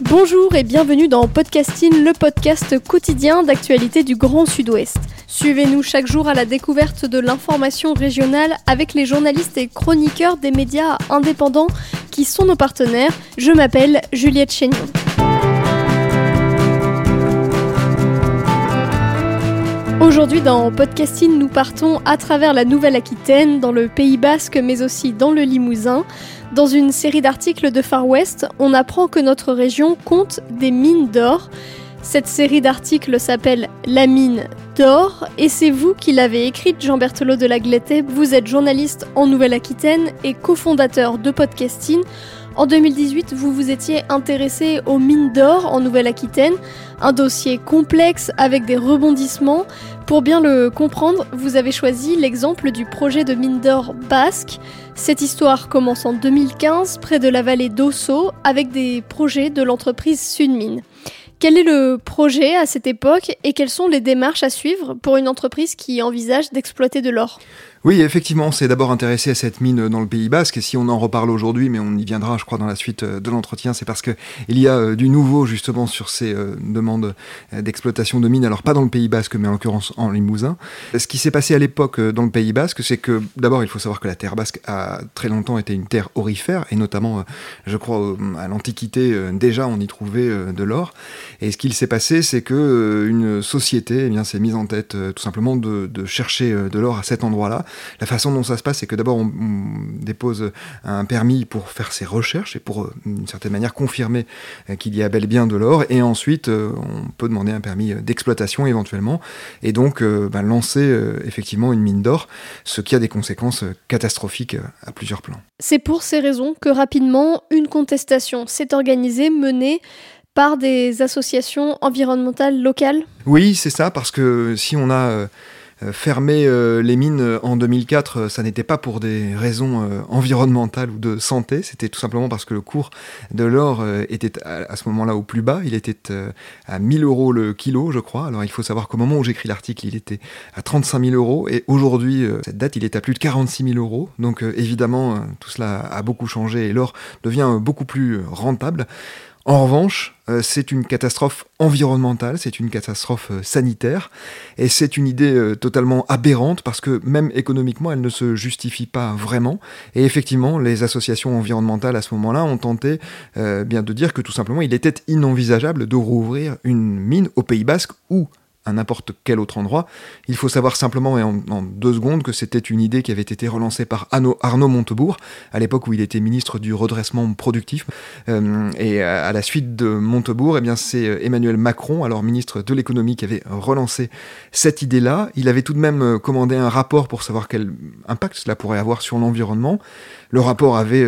Bonjour et bienvenue dans Podcasting, le podcast quotidien d'actualité du Grand Sud-Ouest. Suivez-nous chaque jour à la découverte de l'information régionale avec les journalistes et chroniqueurs des médias indépendants qui sont nos partenaires. Je m'appelle Juliette Chénion. Aujourd'hui dans Podcasting, nous partons à travers la Nouvelle-Aquitaine, dans le Pays Basque mais aussi dans le Limousin. Dans une série d'articles de Far West, on apprend que notre région compte des mines d'or. Cette série d'articles s'appelle La mine d'or et c'est vous qui l'avez écrite, Jean Berthelot de la Gletée. Vous êtes journaliste en Nouvelle-Aquitaine et cofondateur de Podcasting. En 2018, vous vous étiez intéressé aux mines d'or en Nouvelle-Aquitaine, un dossier complexe avec des rebondissements. Pour bien le comprendre, vous avez choisi l'exemple du projet de mine d'or basque. Cette histoire commence en 2015 près de la vallée d'Osso avec des projets de l'entreprise Sudmine. Quel est le projet à cette époque et quelles sont les démarches à suivre pour une entreprise qui envisage d'exploiter de l'or? Oui, effectivement, c'est d'abord intéressé à cette mine dans le Pays Basque, et si on en reparle aujourd'hui, mais on y viendra, je crois, dans la suite euh, de l'entretien, c'est parce que il y a euh, du nouveau justement sur ces euh, demandes d'exploitation de mines. Alors pas dans le Pays Basque, mais en l'occurrence en Limousin. Ce qui s'est passé à l'époque dans le Pays Basque, c'est que d'abord, il faut savoir que la terre basque a très longtemps été une terre orifère, et notamment, je crois, à l'Antiquité, déjà, on y trouvait de l'or. Et ce qu'il s'est passé, c'est que une société, eh bien, s'est mise en tête tout simplement de chercher de l'or à cet endroit-là la façon dont ça se passe, c'est que d'abord on, dépose un permis pour faire ses recherches et pour, euh, d'une certaine manière, confirmer euh, qu'il y a bel et bien de l'or. Et ensuite, euh, on peut demander un permis d'exploitation éventuellement. Et donc, bah, lancer effectivement une mine d'or, ce qui a des conséquences catastrophiques à plusieurs plans. C'est pour ces raisons que rapidement, une contestation s'est organisée, menée par des associations environnementales locales Oui, c'est ça, parce que si on a euh, fermer euh, les mines euh, en 2004, ça n'était pas pour des raisons environnementales ou de santé, c'était tout simplement parce que le cours de l'or était à ce moment-là au plus bas, il était à 1000 euros le kilo, je crois. Alors il faut savoir qu'au moment où j'écris l'article, il était à 35 000 euros, et aujourd'hui, cette date, il est à plus de 46 000 euros. Donc évidemment, tout cela a beaucoup changé, et l'or devient beaucoup plus rentable. En revanche, euh, c'est une catastrophe environnementale, c'est une catastrophe euh, sanitaire, et c'est une idée euh, totalement aberrante parce que même économiquement, elle ne se justifie pas vraiment. Et effectivement, les associations environnementales à ce moment-là ont tenté bien de dire que tout simplement, il était inenvisageable de rouvrir une mine au Pays Basque ou à n'importe quel autre endroit. Il faut savoir simplement et en, deux secondes que c'était une idée qui avait été relancée par Arnaud, Montebourg, à l'époque où il était ministre du redressement productif. Euh, et à, la suite de Montebourg, eh c'est euh, Emmanuel Macron, alors ministre de l'économie, qui avait relancé cette idée-là. Il avait tout de même euh, commandé un rapport pour savoir quel impact cela pourrait avoir sur l'environnement. Le rapport avait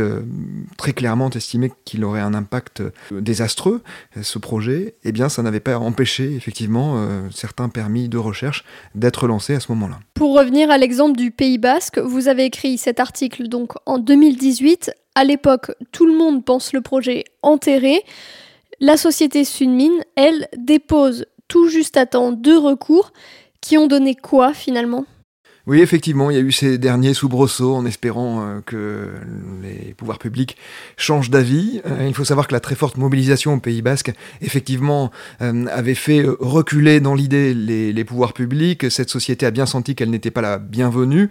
très clairement estimé qu'il aurait un impact désastreux, ce projet. Eh bien, ça n'avait pas empêché, effectivement, certains permis de recherche d'être lancés à ce moment-là. Pour revenir à l'exemple du Pays Basque, vous avez écrit cet article donc en 2018. À l'époque, tout le monde pense le projet enterré. La société Sunmine, elle, dépose tout juste à temps deux recours qui ont donné quoi finalement? Oui, effectivement, il y a eu ces derniers soubresauts en espérant euh, que les pouvoirs publics changent d'avis. Euh, il faut savoir que la très forte mobilisation au Pays Basque, effectivement, euh, avait fait reculer dans l'idée les, les pouvoirs publics. Cette société a bien senti qu'elle n'était pas la bienvenue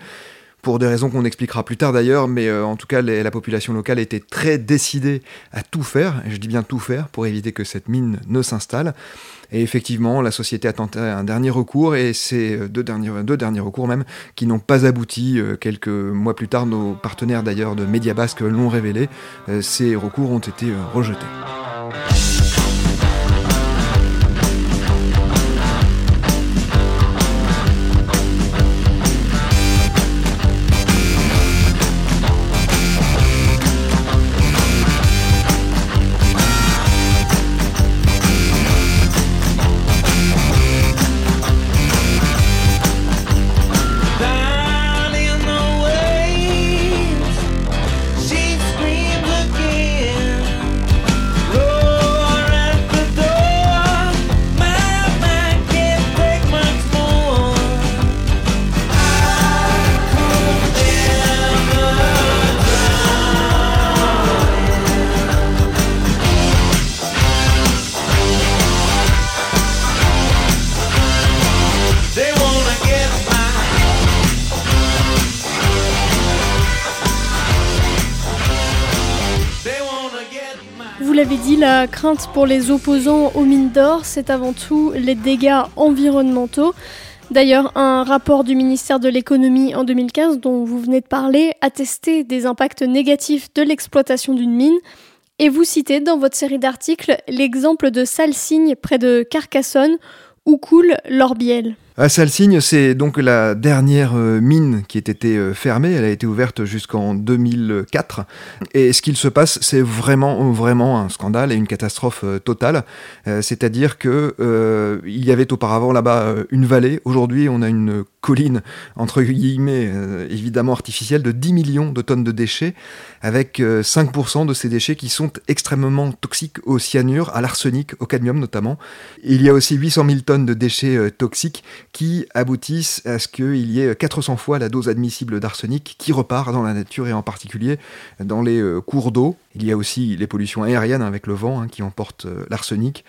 pour des raisons qu'on expliquera plus tard d'ailleurs, mais en tout cas la population locale était très décidée à tout faire, et je dis bien tout faire, pour éviter que cette mine ne s'installe. Et effectivement, la société a tenté un dernier recours, et c'est deux derniers, deux derniers recours même qui n'ont pas abouti. Euh, quelques mois plus tard, nos partenaires d'ailleurs de Média Basque l'ont révélé. Euh, ces recours ont été euh, rejetés. La crainte pour les opposants aux mines d'or, c'est avant tout les dégâts environnementaux. D'ailleurs, un rapport du ministère de l'économie en 2015 dont vous venez de parler attestait des impacts négatifs de l'exploitation d'une mine. Et vous citez dans votre série d'articles l'exemple de Salsigne près de Carcassonne où coule l'Orbiel. À Salsigne, c'est donc la dernière euh, mine qui ait été euh, fermée. Elle a été ouverte jusqu'en 2004. Et ce qu'il se passe, c'est vraiment, vraiment un scandale et une catastrophe euh, totale. C'est-à-dire que il y avait auparavant là-bas une vallée. Aujourd'hui, on a une colline entre guillemets évidemment artificielle de 10 millions de tonnes de déchets, avec 5% de ces déchets qui sont extrêmement toxiques au cyanure, à l'arsenic, au cadmium notamment. Il y a aussi 800 000 tonnes de déchets toxiques qui aboutissent à ce qu'il y ait 400 fois la dose admissible d'arsenic qui repart dans la nature et en particulier dans les euh, cours d'eau. Il y a aussi les pollutions aériennes avec le vent hein, qui emportent euh, l'arsenic.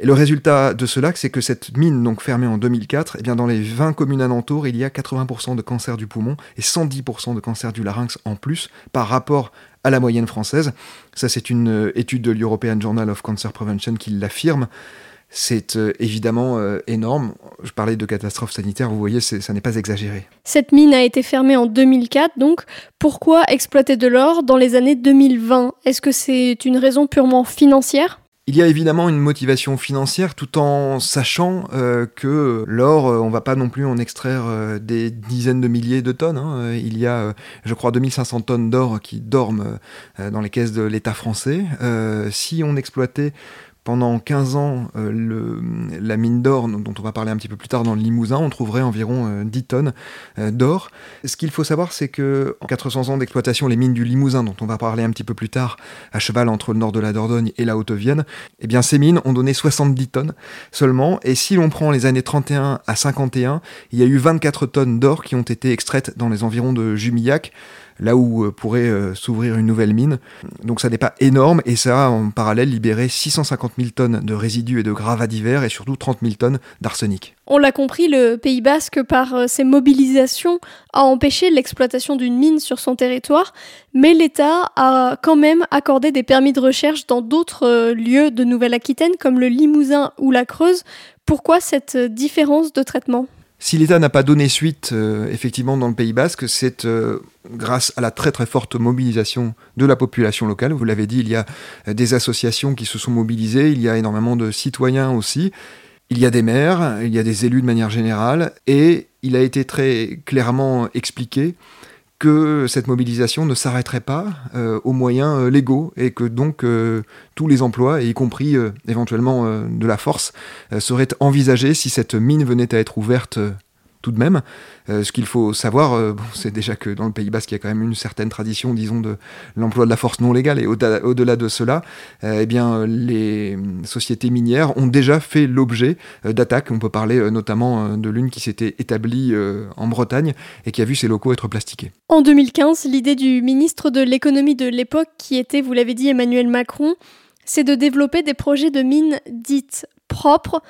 Le résultat de cela, c'est que cette mine, donc fermée en 2004, eh bien dans les 20 communes alentours, il y a 80% de cancer du poumon et 110% de cancer du larynx en plus par rapport à la moyenne française. Ça, c'est une euh, étude de l'European Journal of Cancer Prevention qui l'affirme. C'est euh, évidemment euh, énorme. Je parlais de catastrophe sanitaire, vous voyez, ça n'est pas exagéré. Cette mine a été fermée en 2004, donc pourquoi exploiter de l'or dans les années 2020 Est-ce que c'est une raison purement financière? Il y a évidemment une motivation financière tout en sachant euh, que l'or, on va pas non plus en extraire des dizaines de milliers de tonnes. Hein. Il y a, je crois, 2500 tonnes d'or qui dorment dans les caisses de l'État français. si on exploitait pendant 15 ans, euh, le, la mine d'or, dont on va parler un petit peu plus tard dans le Limousin, on trouverait environ 10 euh, tonnes euh, d'or. Ce qu'il faut savoir, c'est que en 400 ans d'exploitation, les mines du Limousin, dont on va parler un petit peu plus tard, à cheval entre le nord de la Dordogne et la Haute-Vienne, eh bien ces mines ont donné 70 tonnes seulement. Et si l'on prend les années 31 à 51, il y a eu 24 tonnes d'or qui ont été extraites dans les environs de Jumillac là où euh, pourrait euh, s'ouvrir une nouvelle mine. Donc ça n'est pas énorme et ça a en parallèle libéré 650 000 tonnes de résidus et de gravats divers et surtout 30 000 tonnes d'arsenic. On l'a compris, le Pays basque, par euh, ses mobilisations, a empêché l'exploitation d'une mine sur son territoire, mais l'État a quand même accordé des permis de recherche dans d'autres lieux de Nouvelle-Aquitaine, comme le Limousin ou la Creuse. Pourquoi cette différence de traitement? Si l'État n'a pas donné suite, euh, effectivement, dans le Pays basque, c'est euh, grâce à la très très forte mobilisation de la population locale. Vous l'avez dit, il y a euh, des associations qui se sont mobilisées, il y a énormément de citoyens aussi, il y a des maires, il y a des élus de manière générale, et il a été très clairement expliqué que cette mobilisation ne s'arrêterait pas euh, aux moyens euh, légaux et que donc euh, tous les emplois, y compris éventuellement de la force, seraient envisagés si cette mine venait à être ouverte tout de même. Euh, ce qu'il faut savoir, euh, c'est déjà que dans le Pays Basque, il y a quand même une certaine tradition, disons, de l'emploi de la force non légale. Et au-delà de cela, euh, eh bien, les sociétés minières ont déjà fait l'objet d'attaques. On peut parler notamment de l'une qui s'était établie en Bretagne et qui a vu ses locaux être plastiqués. En 2015, l'idée du ministre de l'économie de l'époque, qui était, vous l'avez dit, Emmanuel Macron, c'est de développer des projets de mines dites propres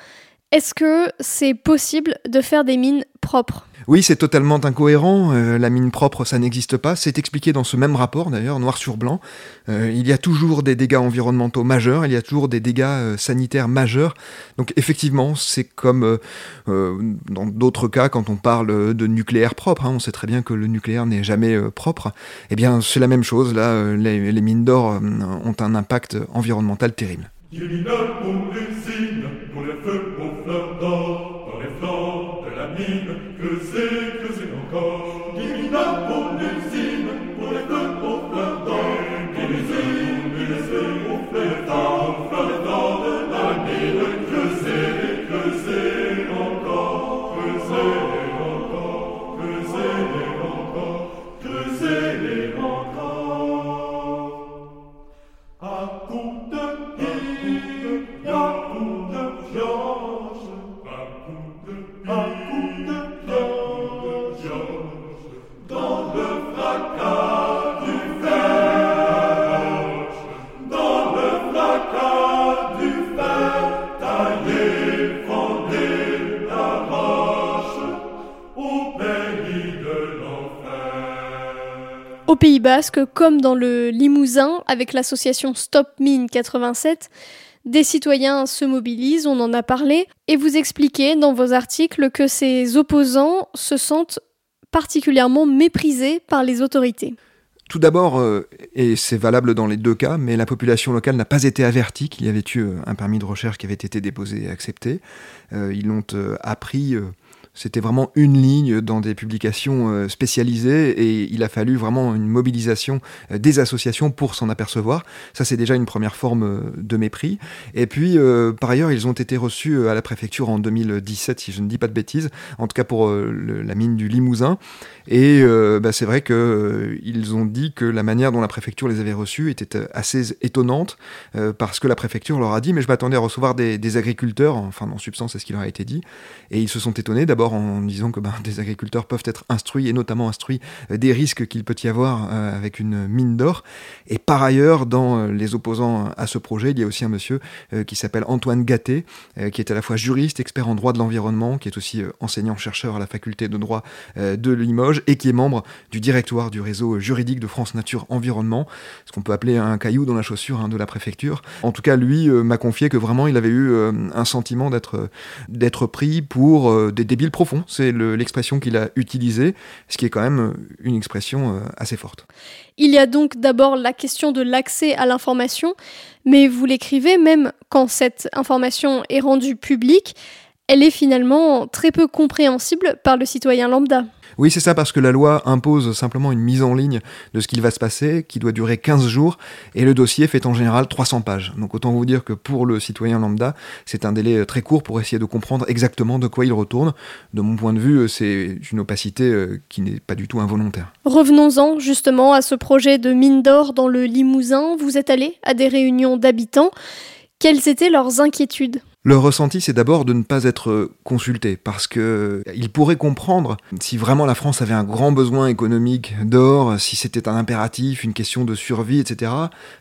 est-ce que c'est possible de faire des mines propres? Oui, c'est totalement incohérent. Euh, la mine propre, ça n'existe pas. C'est expliqué dans ce même rapport, d'ailleurs, noir sur blanc. Euh, il y a toujours des dégâts environnementaux majeurs, il y a toujours des dégâts euh, sanitaires majeurs. Donc, effectivement, c'est comme dans d'autres cas, quand on parle de nucléaire propre, hein, on sait très bien que le nucléaire n'est jamais propre. Eh bien, c'est la même chose. Là, les, les mines d'or ont un impact environnemental terrible. Au Pays Basque, comme dans le Limousin, avec l'association Stop Mine 87, des citoyens se mobilisent, on en a parlé, et vous expliquez dans vos articles que ces opposants se sentent particulièrement méprisés par les autorités. Tout d'abord, euh, et c'est valable dans les deux cas, mais la population locale n'a pas été avertie qu'il y avait eu euh, un permis de recherche qui avait été déposé et accepté. Euh, ils l'ont appris c'était vraiment une ligne dans des publications euh, spécialisées et il a fallu vraiment une mobilisation euh, des associations pour s'en apercevoir. Ça, c'est déjà une première forme euh, de mépris. Et puis, par ailleurs, ils ont été reçus à la préfecture en 2017, si je ne dis pas de bêtises, en tout cas pour la mine du Limousin. Et bah, c'est vrai qu'ils ont dit que la manière dont la préfecture les avait reçus était assez étonnante parce que la préfecture leur a dit, mais je m'attendais à recevoir des, des agriculteurs, enfin, en substance, c'est ce qui leur a été dit. Et ils se sont étonnés d'abord en disant que ben, des agriculteurs peuvent être instruits, et notamment instruits euh, des risques qu'il peut y avoir euh, avec une mine d'or. Et par ailleurs, dans euh, les opposants à ce projet, il y a aussi un monsieur qui s'appelle Antoine Gatté, qui est à la fois juriste, expert en droit de l'environnement, qui est aussi enseignant-chercheur à la faculté de droit de Limoges, et qui est membre du directoire du réseau juridique de France Nature Environnement, ce qu'on peut appeler un caillou dans la chaussure hein, de la préfecture. En tout cas, lui m'a confié que vraiment il avait eu un sentiment d'être d'être pris pour des débiles profond, c'est l'expression qu'il a utilisée, ce qui est quand même euh, une expression euh, assez forte. Il y a donc d'abord la question de l'accès à l'information, mais vous l'écrivez même quand cette information est rendue publique, elle est finalement très peu compréhensible par le citoyen lambda. Oui, c'est ça, parce que la loi impose simplement une mise en ligne de ce qu'il va se passer, qui doit durer 15 jours, et le dossier fait en général 300 pages. Donc autant vous dire que pour le citoyen lambda, c'est un délai euh, très court pour essayer de comprendre exactement de quoi il retourne. De mon point de vue, euh, c'est une opacité euh, qui n'est pas du tout involontaire. Revenons-en justement à ce projet de mine d'or dans le Limousin. Vous êtes allé à des réunions d'habitants. Quelles étaient leurs inquiétudes? Le ressenti, c'est d'abord de ne pas être consulté, parce que il pourrait comprendre si vraiment la France avait un grand besoin économique d'or, si c'était un impératif, une question de survie, etc.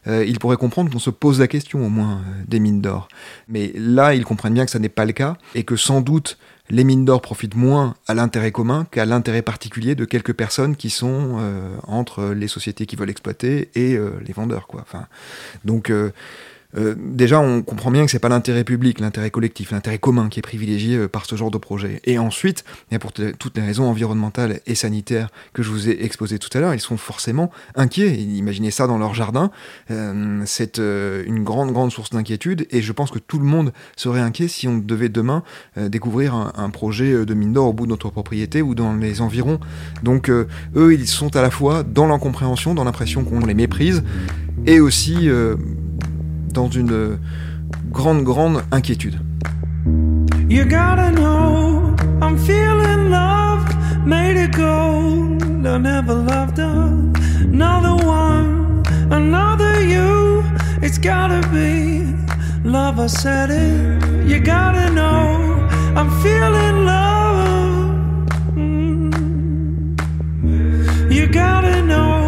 Euh, il pourrait comprendre qu'on se pose la question au moins euh, des mines d'or. Mais là, ils comprennent bien que ça n'est pas le cas, et que sans doute les mines d'or profitent moins à l'intérêt commun qu'à l'intérêt particulier de quelques personnes qui sont euh, entre les sociétés qui veulent exploiter et les vendeurs, quoi. Enfin, donc euh, déjà, on comprend bien que c'est pas l'intérêt public, l'intérêt collectif, l'intérêt commun qui est privilégié euh, par ce genre de projet. Et ensuite, et pour toutes les raisons environnementales et sanitaires que je vous ai exposées tout à l'heure, ils sont forcément inquiets. Imaginez ça dans leur jardin, euh, c'est une grande, grande source d'inquiétude. Et je pense que tout le monde serait inquiet si on devait demain découvrir un, un, projet de mine d'or au bout de notre propriété ou dans les environs. Donc, eux, ils sont à la fois dans l'incompréhension, dans l'impression qu'on les méprise, et aussi dans une grande, grande inquiétude. You gotta know, I'm feeling love, made it go. I never loved another one, another you. It's gotta be love, I said it. You gotta know, I'm feeling love. Mm. You gotta know.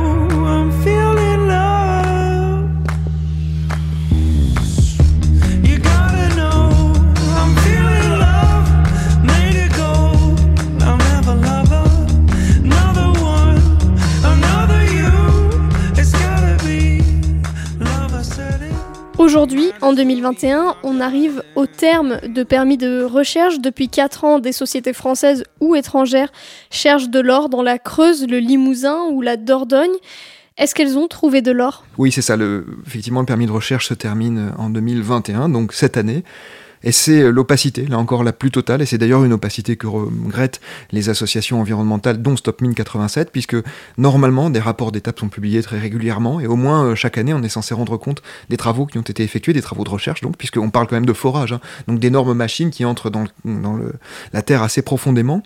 En 2021, on arrive au terme de permis de recherche. Depuis 4 ans, des sociétés françaises ou étrangères cherchent de l'or dans la Creuse, le Limousin ou la Dordogne. Est-ce qu'elles ont trouvé de l'or? Oui, c'est ça. Effectivement, le permis de recherche se termine en 2021, donc cette année. Et c'est euh, l'opacité, là encore la plus totale, et c'est d'ailleurs une opacité que regrettent les associations environnementales, dont Stop Mine 87, puisque normalement des rapports d'étape sont publiés très régulièrement, et au moins euh, chaque année on est censé rendre compte des travaux qui ont été effectués, des travaux de recherche, donc puisqu'on parle quand même de forage, hein, donc d'énormes machines qui entrent dans, la terre assez profondément.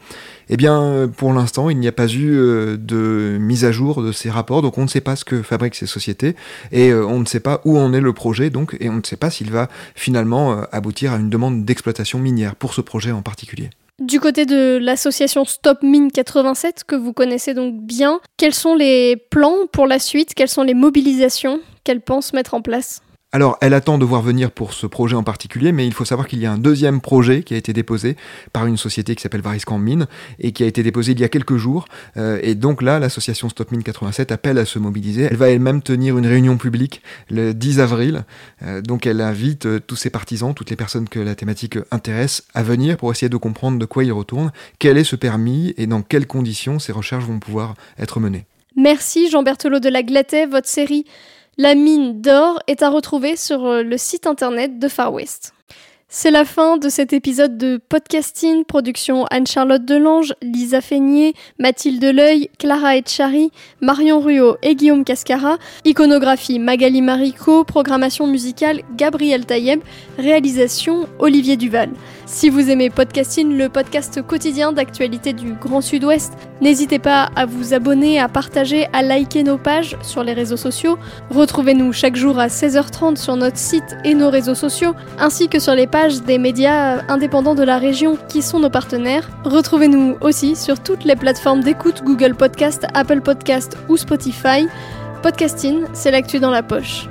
Eh bien, pour l'instant, il n'y a pas eu euh, de mise à jour de ces rapports, donc on ne sait pas ce que fabriquent ces sociétés, et on ne sait pas où en est le projet, donc, et on ne sait pas s'il va finalement aboutir à une demande d'exploitation minière pour ce projet en particulier. Du côté de l'association Stop Mine 87, que vous connaissez donc bien, quels sont les plans pour la suite? Quelles sont les mobilisations qu'elle pense mettre en place? Alors, elle attend de voir venir pour ce projet en particulier, mais il faut savoir qu'il y a un deuxième projet qui a été déposé par une société qui s'appelle Variscan Mine et qui a été déposé il y a quelques jours. Euh, et donc là, l'association Stop Mine 87 appelle à se mobiliser. Elle va elle-même tenir une réunion publique le 10 avril. Euh, donc elle invite euh, tous ses partisans, toutes les personnes que la thématique intéresse, à venir pour essayer de comprendre de quoi il retourne, quel est ce permis et dans quelles conditions ces recherches vont pouvoir être menées. Merci Jean Berthelot de la Glatet, votre série la mine d'or est à retrouver sur euh, le site internet de Far West. C'est la fin de cet épisode de podcasting, production Anne-Charlotte Delange, Lisa Feignet, Mathilde Leuil, Clara Etchari, Marion Ruot et Guillaume Cascara, iconographie Magali Marico, programmation musicale Gabriel Taïeb, réalisation Olivier Duval. Si vous aimez Podcasting, le podcast quotidien d'actualité du Grand Sud-Ouest, n'hésitez pas à vous abonner, à partager, à liker nos pages sur les réseaux sociaux. Retrouvez-nous chaque jour à 16h30 sur notre site et nos réseaux sociaux, ainsi que sur les pages des médias indépendants de la région qui sont nos partenaires. Retrouvez-nous aussi sur toutes les plateformes d'écoute Google Podcast, Apple Podcast ou Spotify. Podcasting, c'est l'actu dans la poche.